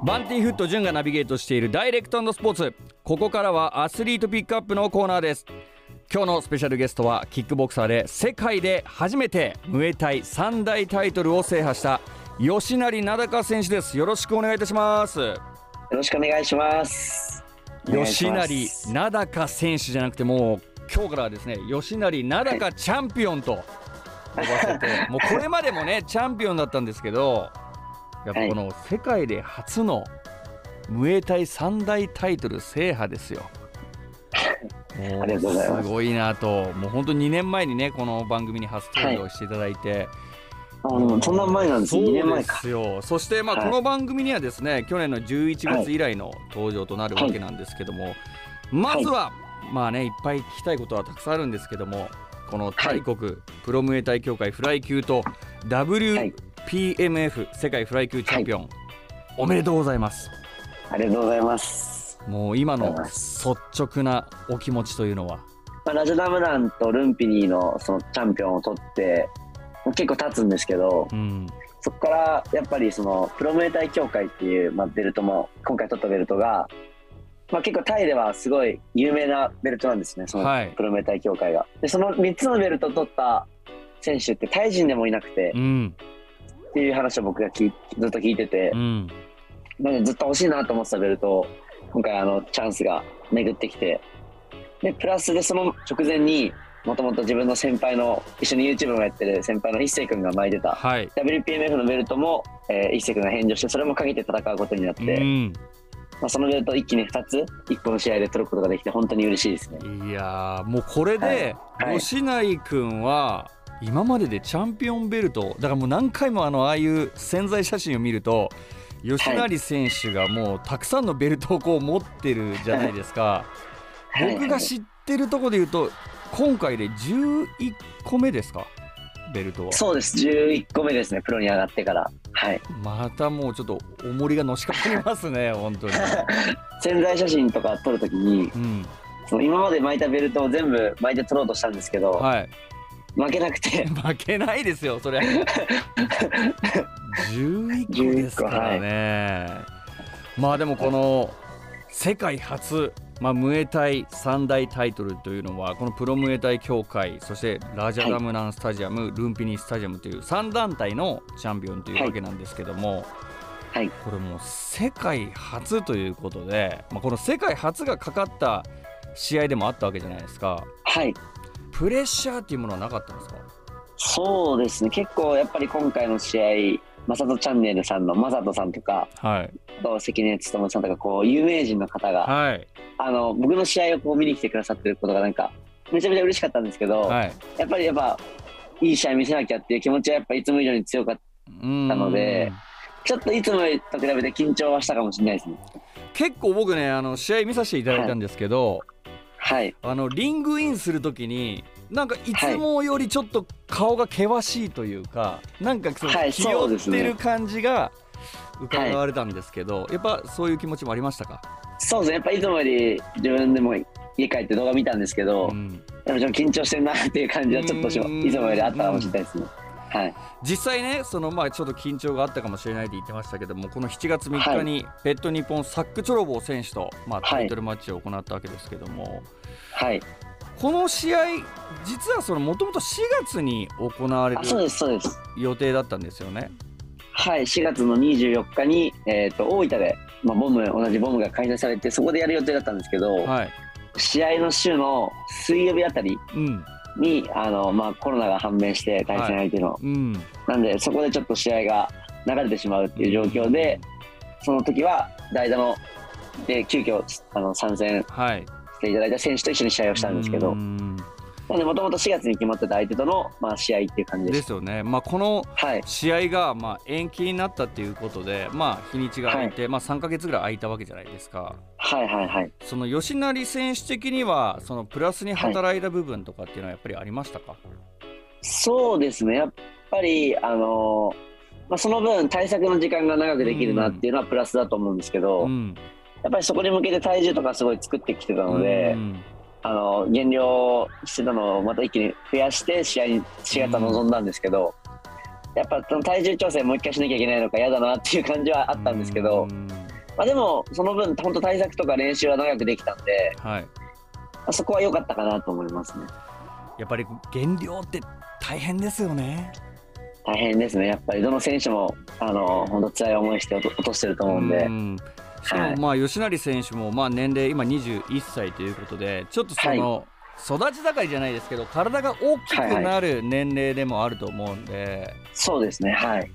バンティフット潤がナビゲートしているダイレクトスポーツ。ここからはアスリートピックアップのコーナーです。今日のスペシャルゲストはキックボクサーで世界で初めてムエタイ三大タイトルを制覇した吉成名高選手です。よろしくお願いいたします。よろしくお願いします。吉成名高選手じゃなくてもう今日からはですね吉成名高チャンピオンと呼ばせて、もうこれまでもねチャンピオンだったんですけどやっぱこの世界で初のムエタイ三大タイトル制覇ですよ。す。すごいなと、もう本当2年前にね、この番組に初登場していただいて。はい、そんな前なんです。そうですよ。そしてまあこの番組にはですね、はい、去年の11月以来の登場となるわけなんですけども、はい、まずは、まあねいっぱい聞きたいことはたくさんあるんですけどもこの大国、プロムエタイ協会フライ級と WPMF 世界フライ級チャンピオン、おめでとうございます。ありがとうございます。もう今の率直なお気持ちというのは、まあ、ラジャダムランとルンピニーのそのチャンピオンを取って結構経つんですけど、うん、そこからやっぱりそのプロメーター協会っていう、まあ、ベルトも今回取ったベルトが、まあ、結構タイではすごい有名なベルトなんですねそのプロメーター協会が。でその3つのベルト取った選手ってタイ人でもいなくて、うん、っていう話を僕がきずっと聞いてて、うん、なのでずっと欲しいなと思ってたベルトを今回あのチャンスが巡ってきて。でプラスでその直前にもともと自分の先輩の一緒に YouTube もやってる先輩の一星君が巻いてた、はい、WPMF のベルトも、えー、一星君が返上してそれもかけて戦うことになって、うん。まあ、そのベルト一気に2つ1個の試合で取ることができて本当に嬉しいですね。いやもうこれで、はい、吉成君は今まででチャンピオンベルトだからもう何回もあのああいう潜在写真を見ると吉成選手がもうたくさんのベルトをこう持ってるじゃないですか、はい、僕が知ってるところで言うと今回で11個目ですか？ベルトは。そうです。11個目ですね。プロに上がってから。はい。またもうちょっと重りがのしかかりますね 本当に。潜在写真とか撮るときに、うん、その今まで巻いたベルトを全部巻いて撮ろうとしたんですけど、はい、負けなくて。負けないですよそれ11 個ですからね、はい、まあでもこの世界初、まあ、ムエタイ三大タイトルというのはこのプロムエタイ協会そしてラジャダムナンスタジアム、はい、ルンピニスタジアムという3団体のチャンピオンというわけなんですけども、はい、これもう世界初ということで、まあ、この世界初がかかった試合でもあったわけじゃないですか。はいプレッシャーっていうものはなかったんですか？そうですね。結構やっぱり今回の試合マサトチャンネルさんのマサトさんとか、はい、と関根勤さんとかこう有名人の方が、はい、あの僕の試合をこう見に来てくださってることがなんかめちゃめちゃ嬉しかったんですけど、はい、やっぱりやっぱいい試合見せなきゃっていう気持ちはやっぱいつも以上に強かったのでちょっといつもと比べて緊張はしたかもしれないですね。結構僕ねあの試合見させていただいたんですけど、はい、あのリングインするときになんかいつもよりちょっと顔が険しいというか、はい、なんかその気負ってる感じが伺われたんですけど、はい、やっぱそういう気持ちもありましたか？そうですね。やっぱいつもより自分でも家帰って動画見たんですけど、うん、でもちょっと緊張してるなっていう感じはちょっといつもよりあったかもしれないですね。はい、実際ねそのまあちょっと緊張があったかもしれないって言ってましたけどもこの7月3日にペット日本サックチョロボー選手と、まあ、タイトルマッチを行ったわけですけども、はい、この試合実はそのもともと4月に行われる予定だったんですよね。はい。4月の24日に、えーと、大分で、まあ、ボム同じボムが開催されてそこでやる予定だったんですけど、はい、試合の週の水曜日あたりに、うん、あのまあ、コロナが判明して対戦相手の、はい。うん、なんでそこでちょっと試合が流れてしまうっていう状況でその時は代打ので急遽あの参戦していただいた選手と一緒に試合をしたんですけど。なので、もともと4月に決まってた相手との、まあ、試合っていう感じですよね、まあ、この試合が、まあ、延期になったっていうことで、まあ、日にちが空いて、はい、まあ、3か月ぐらい空いたわけじゃないですか。はいはいはい、その吉成選手的には、そのプラスに働いた部分とかっていうのは、やっぱりありましたか、はい、そうですね、やっぱり、あのまあ、その分、対策の時間が長くできるなっていうのはプラスだと思うんですけど。うん。やっぱりそこに向けて体重とかすごい作ってきてたので、あの減量してたのをまた一気に増やして試合に4月は臨んだんですけど、やっぱその体重調整もう一回しなきゃいけないのか嫌だなっていう感じはあったんですけど、まあ、でもその分本当対策とか練習は長くできたんで、はい、あそこは良かったかなと思いますね。やっぱり減量って大変ですよね。大変ですね。やっぱりどの選手もあの本当辛い思いして落としてると思うんで。うんしかもまあ吉成選手もまあ年齢今21歳ということでちょっとその、育ち盛りじゃないですけど体が大きくなる年齢でもあると思うんで、そうですねはい。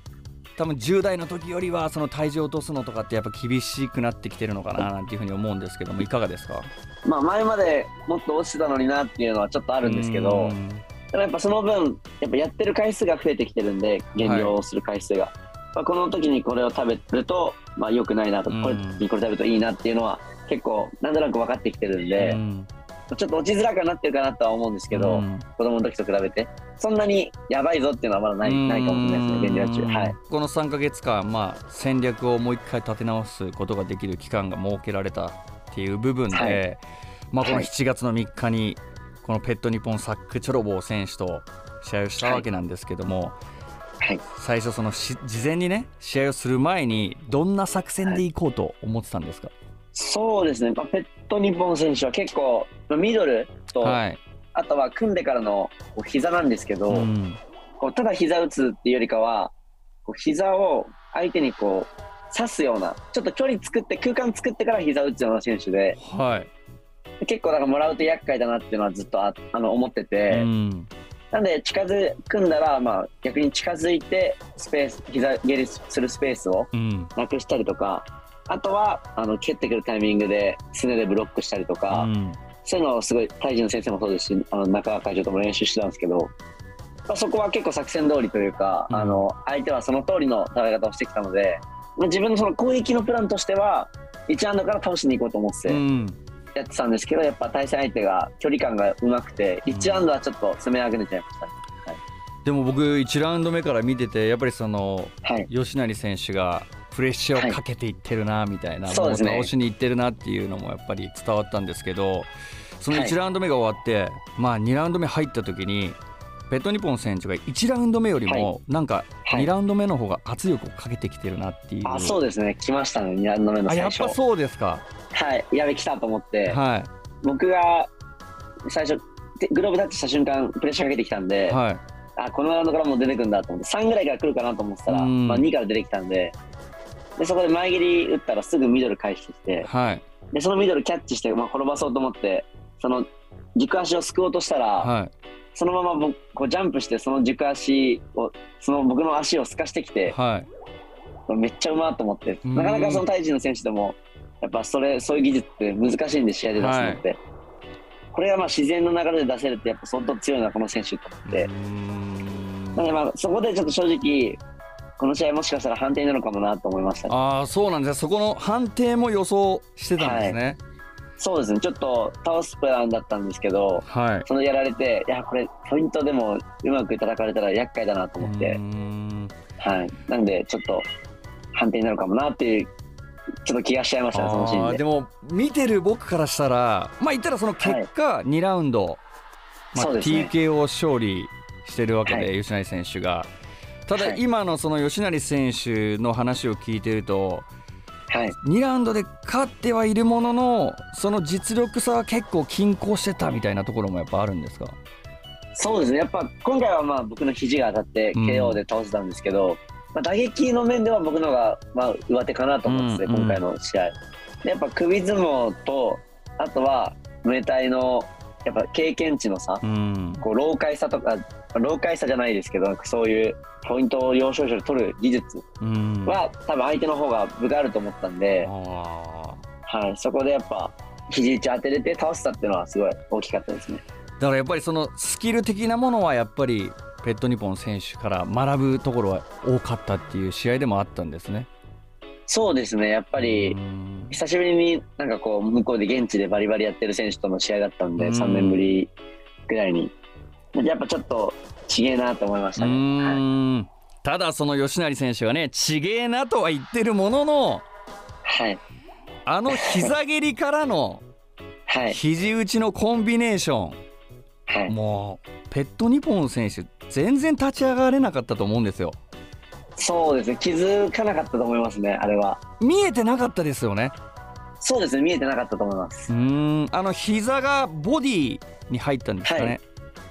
多分10代の時よりはその体重を落とすのとかってやっぱ厳しくなってきてるのかななんていうふうに思うんですけどもいかがですか？まあ前までもっと落ちてたのになっていうのはちょっとあるんですけどでもやっぱその分やっぱやってる回数が増えてきてるんで減量をする回数が、はい、まあ、この時にこれを食べるとまあ良くないなとこれにこれ食べるといいなっていうのは結構なんとなく分かってきてるんで、ちょっと落ちづらくなってるかなとは思うんですけど、うん、子供の時と比べてそんなにやばいぞっていうのはまだないないかもしれないですね減量中、はい、この3か月間、まあ、戦略をもう一回立て直すことができる期間が設けられたっていう部分で、はい、まあ、この7月の3日にこのペットニポンサック・チョロボー選手と試合をしたわけなんですけども、はい、最初その事前にね試合をする前にどんな作戦でいこうと思ってたんですか、そうですね、まあ、ペット日本選手は結構、ミドルと、はい、あとは組んでからの膝なんですけど、うん、こうただ膝打つっていうよりかは、こう膝を相手にこう刺すような、ちょっと距離作って、空間作ってから膝打つような選手で、はい、結構だからもらうと厄介だなっていうのはずっとああの思ってて。うんなんで近づくんだら、まあ、逆に近づいてスペース膝蹴りするスペースをなくしたりとか、あとはあの蹴ってくるタイミングですねでブロックしたりとか、うん、そういうのをすごいタイジの先生もそうですしあの中川会長とも練習してたんですけど、まあ、そこは結構作戦通りというか、うん、あの相手はその通りの戦い方をしてきたので、まあ、自分のその攻撃のプランとしては1アンドから倒しに行こうと思ってやってたんですけど、やっぱ対戦相手が距離感がうまくて1ラウンドはちょっと攻め上げちゃいました、ね、でも僕1ラウンド目から見ててやっぱりその、はい、吉成選手がプレッシャーをかけていってるなみたいな、はい、もう倒しにいってるなっていうのもやっぱり伝わったんですけどその1ラウンド目が終わって、はい、まあ2ラウンド目入った時にペットニポン選手が1ラウンド目よりもなんか2ラウンド目の方が圧力をかけてきてるなっていう、はい、あそうですね。来ましたね。2ラウンド目の最初あやっぱそうですか。はい。やべ来たと思って、はい、僕が最初グローブタッチした瞬間プレッシャーかけてきたんで、はい、あこのラウンドからもう出てくるんだと思って3ぐらいから来るかなと思ってたら、まあ、2から出てきたんででそこで前蹴り打ったらすぐミドル返してきて、はい、でそのミドルキャッチして、まあ、転ばそうと思ってその軸足をすくおうとしたら、はい、そのまま僕こうジャンプしてその軸足をその僕の足をすかしてきて、はい、めっちゃうまと思ってなかなかそのタイの選手でもやっぱそれそういう技術って難しいんで試合で出すのって、はい、これがまあ自然の流れで出せるってやっぱ相当強いのはこの選手と思ってなのでまあそこでちょっと正直この試合もしかしたら判定なのかもなと思いました、ね、ああそうなんですそこの判定も予想してたんですね、はい、そうですね。ちょっと倒すプランだったんですけど、はい、そのやられていやこれポイントでもうまく叩かれたら厄介だなと思って。はい。なんでちょっと判定になるかもなっていうちょっと気がしちゃいましたそのシーンで。でも見てる僕からしたらまあ言ったらその結果2ラウンド、はいまあ、TKO 勝利してるわけで、はい、吉成選手が。ただ今のその吉成選手の話を聞いてると、はい、2ラウンドで勝ってはいるもののその実力差は結構均衡してたみたいなところもやっぱあるんですか？そうですね。やっぱ今回はまあ僕の肘が当たって KO で倒せたんですけど、うん、まあ、打撃の面では僕のがまあ上手かなと思ってて、うんうん、今回の試合。でやっぱ首相撲とあとはムエタイのやっぱ経験値の差、うん、こう老快さとか老快さじゃないですけどそういうポイントを要所要所で取る技術は、うん、多分相手の方が分があると思ったんで、はい、そこでやっぱ肘打ち当てれて倒したっていうのはすごい大きかったですね。だからやっぱりそのスキル的なものはやっぱりペットニポン選手から学ぶところは多かったっていう試合でもあったんですね。そうですね。やっぱり久しぶりになんかこう向こうで現地でバリバリやってる選手との試合だったんで3年ぶりぐらいに。やっぱちょっとちげえなと思いましたね、はい、ただその吉成選手がねちげえなとは言ってるものの、はい、あの膝蹴りからの肘打ちのコンビネーション、はい、もうペットニポン選手全然立ち上がれなかったと思うんですよ。そうですね。気づかなかったと思いますねあれは。見えてなかったですよね。そうですね見えてなかったと思います。うん。あの膝がボディに入ったんですかね、は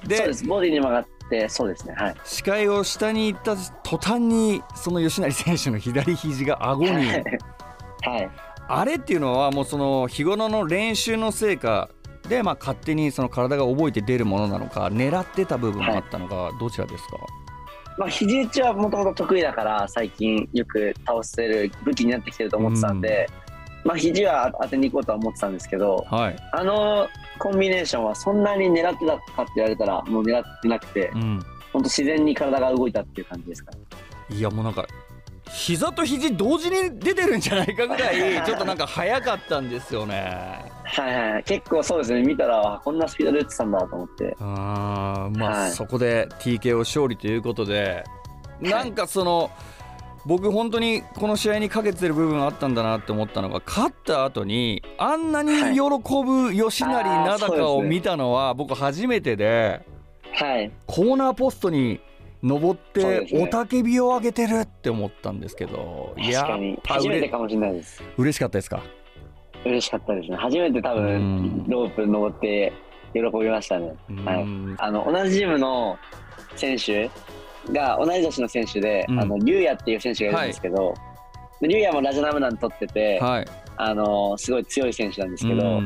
い、でそうです。ボディに曲がってそうですねはい。視界を下に行った途端にその吉成選手の左肘が顎に。はい。あれっていうのはもうその日頃の練習の成果で、まあ、勝手にその体が覚えて出るものなのか狙ってた部分もあったのか、どちらですか、まあ、肘打ちはもともと得意だから最近よく倒せる武器になってきてると思ってたんで、うん、まあ、肘は当てに行こうとは思ってたんですけど、はい、あのコンビネーションはそんなに狙ってたかって言われたらもう狙ってなくて、うん、本当自然に体が動いたっていう感じですかね。いやもうなんか膝と肘同時に出てるんじゃないかぐらいちょっとなんか早かったんですよね。はいはい、結構そうですね。見たらこんなスピードで打ってたんだと思って。あまあ、はい、そこで TKO 勝利ということでなんかその、はい、僕本当にこの試合にかけてる部分あったんだなって思ったのが勝った後にあんなに喜ぶ吉成名高を見たのは僕初めてで、はい、コーナーポストに登って雄たけびを上げてるって思ったんですけど、いや初めてかもしれないです。嬉しかったですか？嬉しかったですね。初めて多分ロープ登って喜びましたね、はい、あの同じチームの選手が同い年の選手で、うん、あのリュウヤっていう選手がいるんですけど、はい、リュウヤもラジャナムナン取ってて、はい、あのすごい強い選手なんですけど、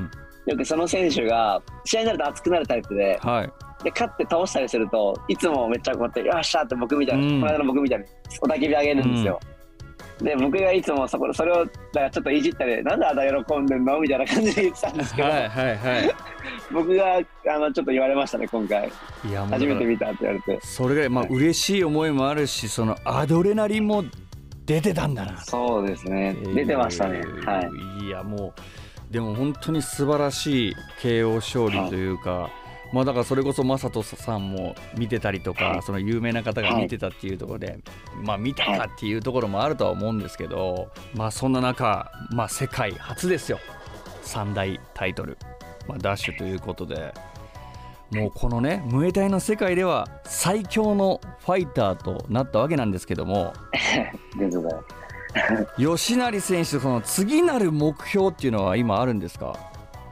よくその選手が試合になると熱くなるタイプで、はい、で勝って倒したりするといつもめっちゃこうやって「よっしゃ!」って僕みたいな、うん、この間の僕みたいにおたけび上げるんですよ。うん、で僕がいつもそこそれをだからちょっといじったり「なんであだ喜んでんの?」みたいな感じで言ってたんですけど、はいはいはい、僕があのちょっと言われましたね今回。いや初めて見たって言われて。それぐらいまあ嬉しい思いもあるしそのアドレナリンも出てたんだな。そうですね、出てましたね。はい。いやもうでも本当に素晴らしい KO 勝利というか、はいまあ、だからそれこそ正人さんも見てたりとか、はい、その有名な方が見てたっていうところで、はい、まあ見たかっていうところもあるとは思うんですけど、まあそんな中、まあ、世界初ですよ。三大タイトル、まあ、ダッシュということで。もうこのねムエタイの世界では最強のファイターとなったわけなんですけども 吉成選手その次なる目標っていうのは今あるんですか？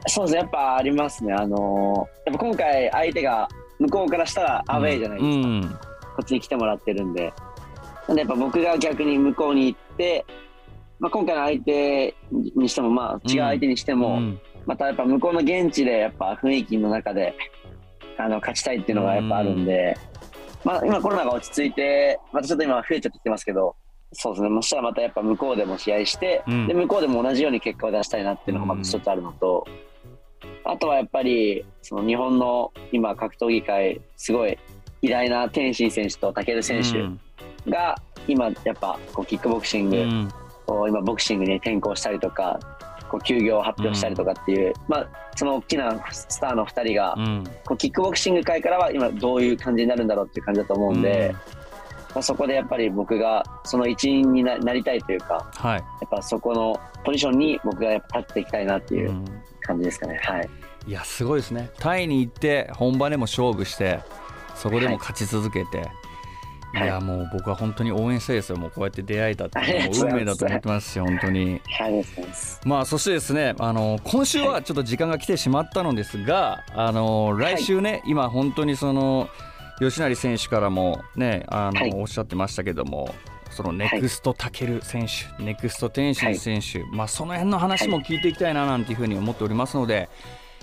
そうですねやっぱありますね。あのー、やっぱ今回相手が向こうからしたらアウェーじゃないですか、うん、こっちに来てもらってるんで。なんでやっぱ僕が逆に向こうに行って、まあ、今回の相手にしてもまあ違う相手にしても、うん、またやっぱ向こうの現地でやっぱ雰囲気の中であの勝ちたいっていうのがやっぱあるんで、うん、まあ、今コロナが落ち着いてまたちょっと今増えちゃってきてますけどそうですね、そしたらまたやっぱ向こうでも試合して、うん、で向こうでも同じように結果を出したいなっていうのがまた一つあるのと、あとはやっぱりその日本の今格闘技界すごい偉大な天心選手と武尊選手が今やっぱこうキックボクシング、うん、こう今ボクシングに転向したりとかこう休業を発表したりとかっていう、うん、まあ、その大きなスターの2人が、うん、こうキックボクシング界からは今どういう感じになるんだろうっていう感じだと思うんで、まあ、そこでやっぱり僕がその一員になりたいというか、はい、やっぱそこのポジションに僕がやっぱ立っていきたいなっていう感じですかね。はい、いやすごいですね。タイに行って本場でも勝負してそこでも勝ち続けて、はい、いやもう僕は本当に応援したいですよ、もうこうやって出会えたってもう運命だと思ってますし、本当に。まあそしてですね、あの今週はちょっと時間が来てしまったのですが、あの来週ね、今本当にその吉成選手からもね、あの、おっしゃってましたけども。そのネクストタケル選手、はい、ネクスト天心選手、はい、まあ、その辺の話も聞いていきたいななんていうふうに思っておりますので、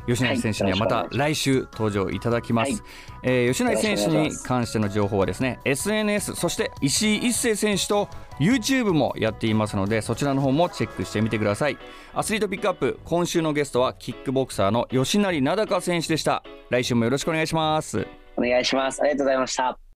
吉成選手にはまた来週登場いただきます、はい、えー、吉成選手に関しての情報はですね SNS そして石井一生選手と YouTube もやっていますのでそちらの方もチェックしてみてください。アスリートピックアップ今週のゲストはキックボクサーの吉成名高選手でした。来週もよろしくお願いしますお願いします。ありがとうございました。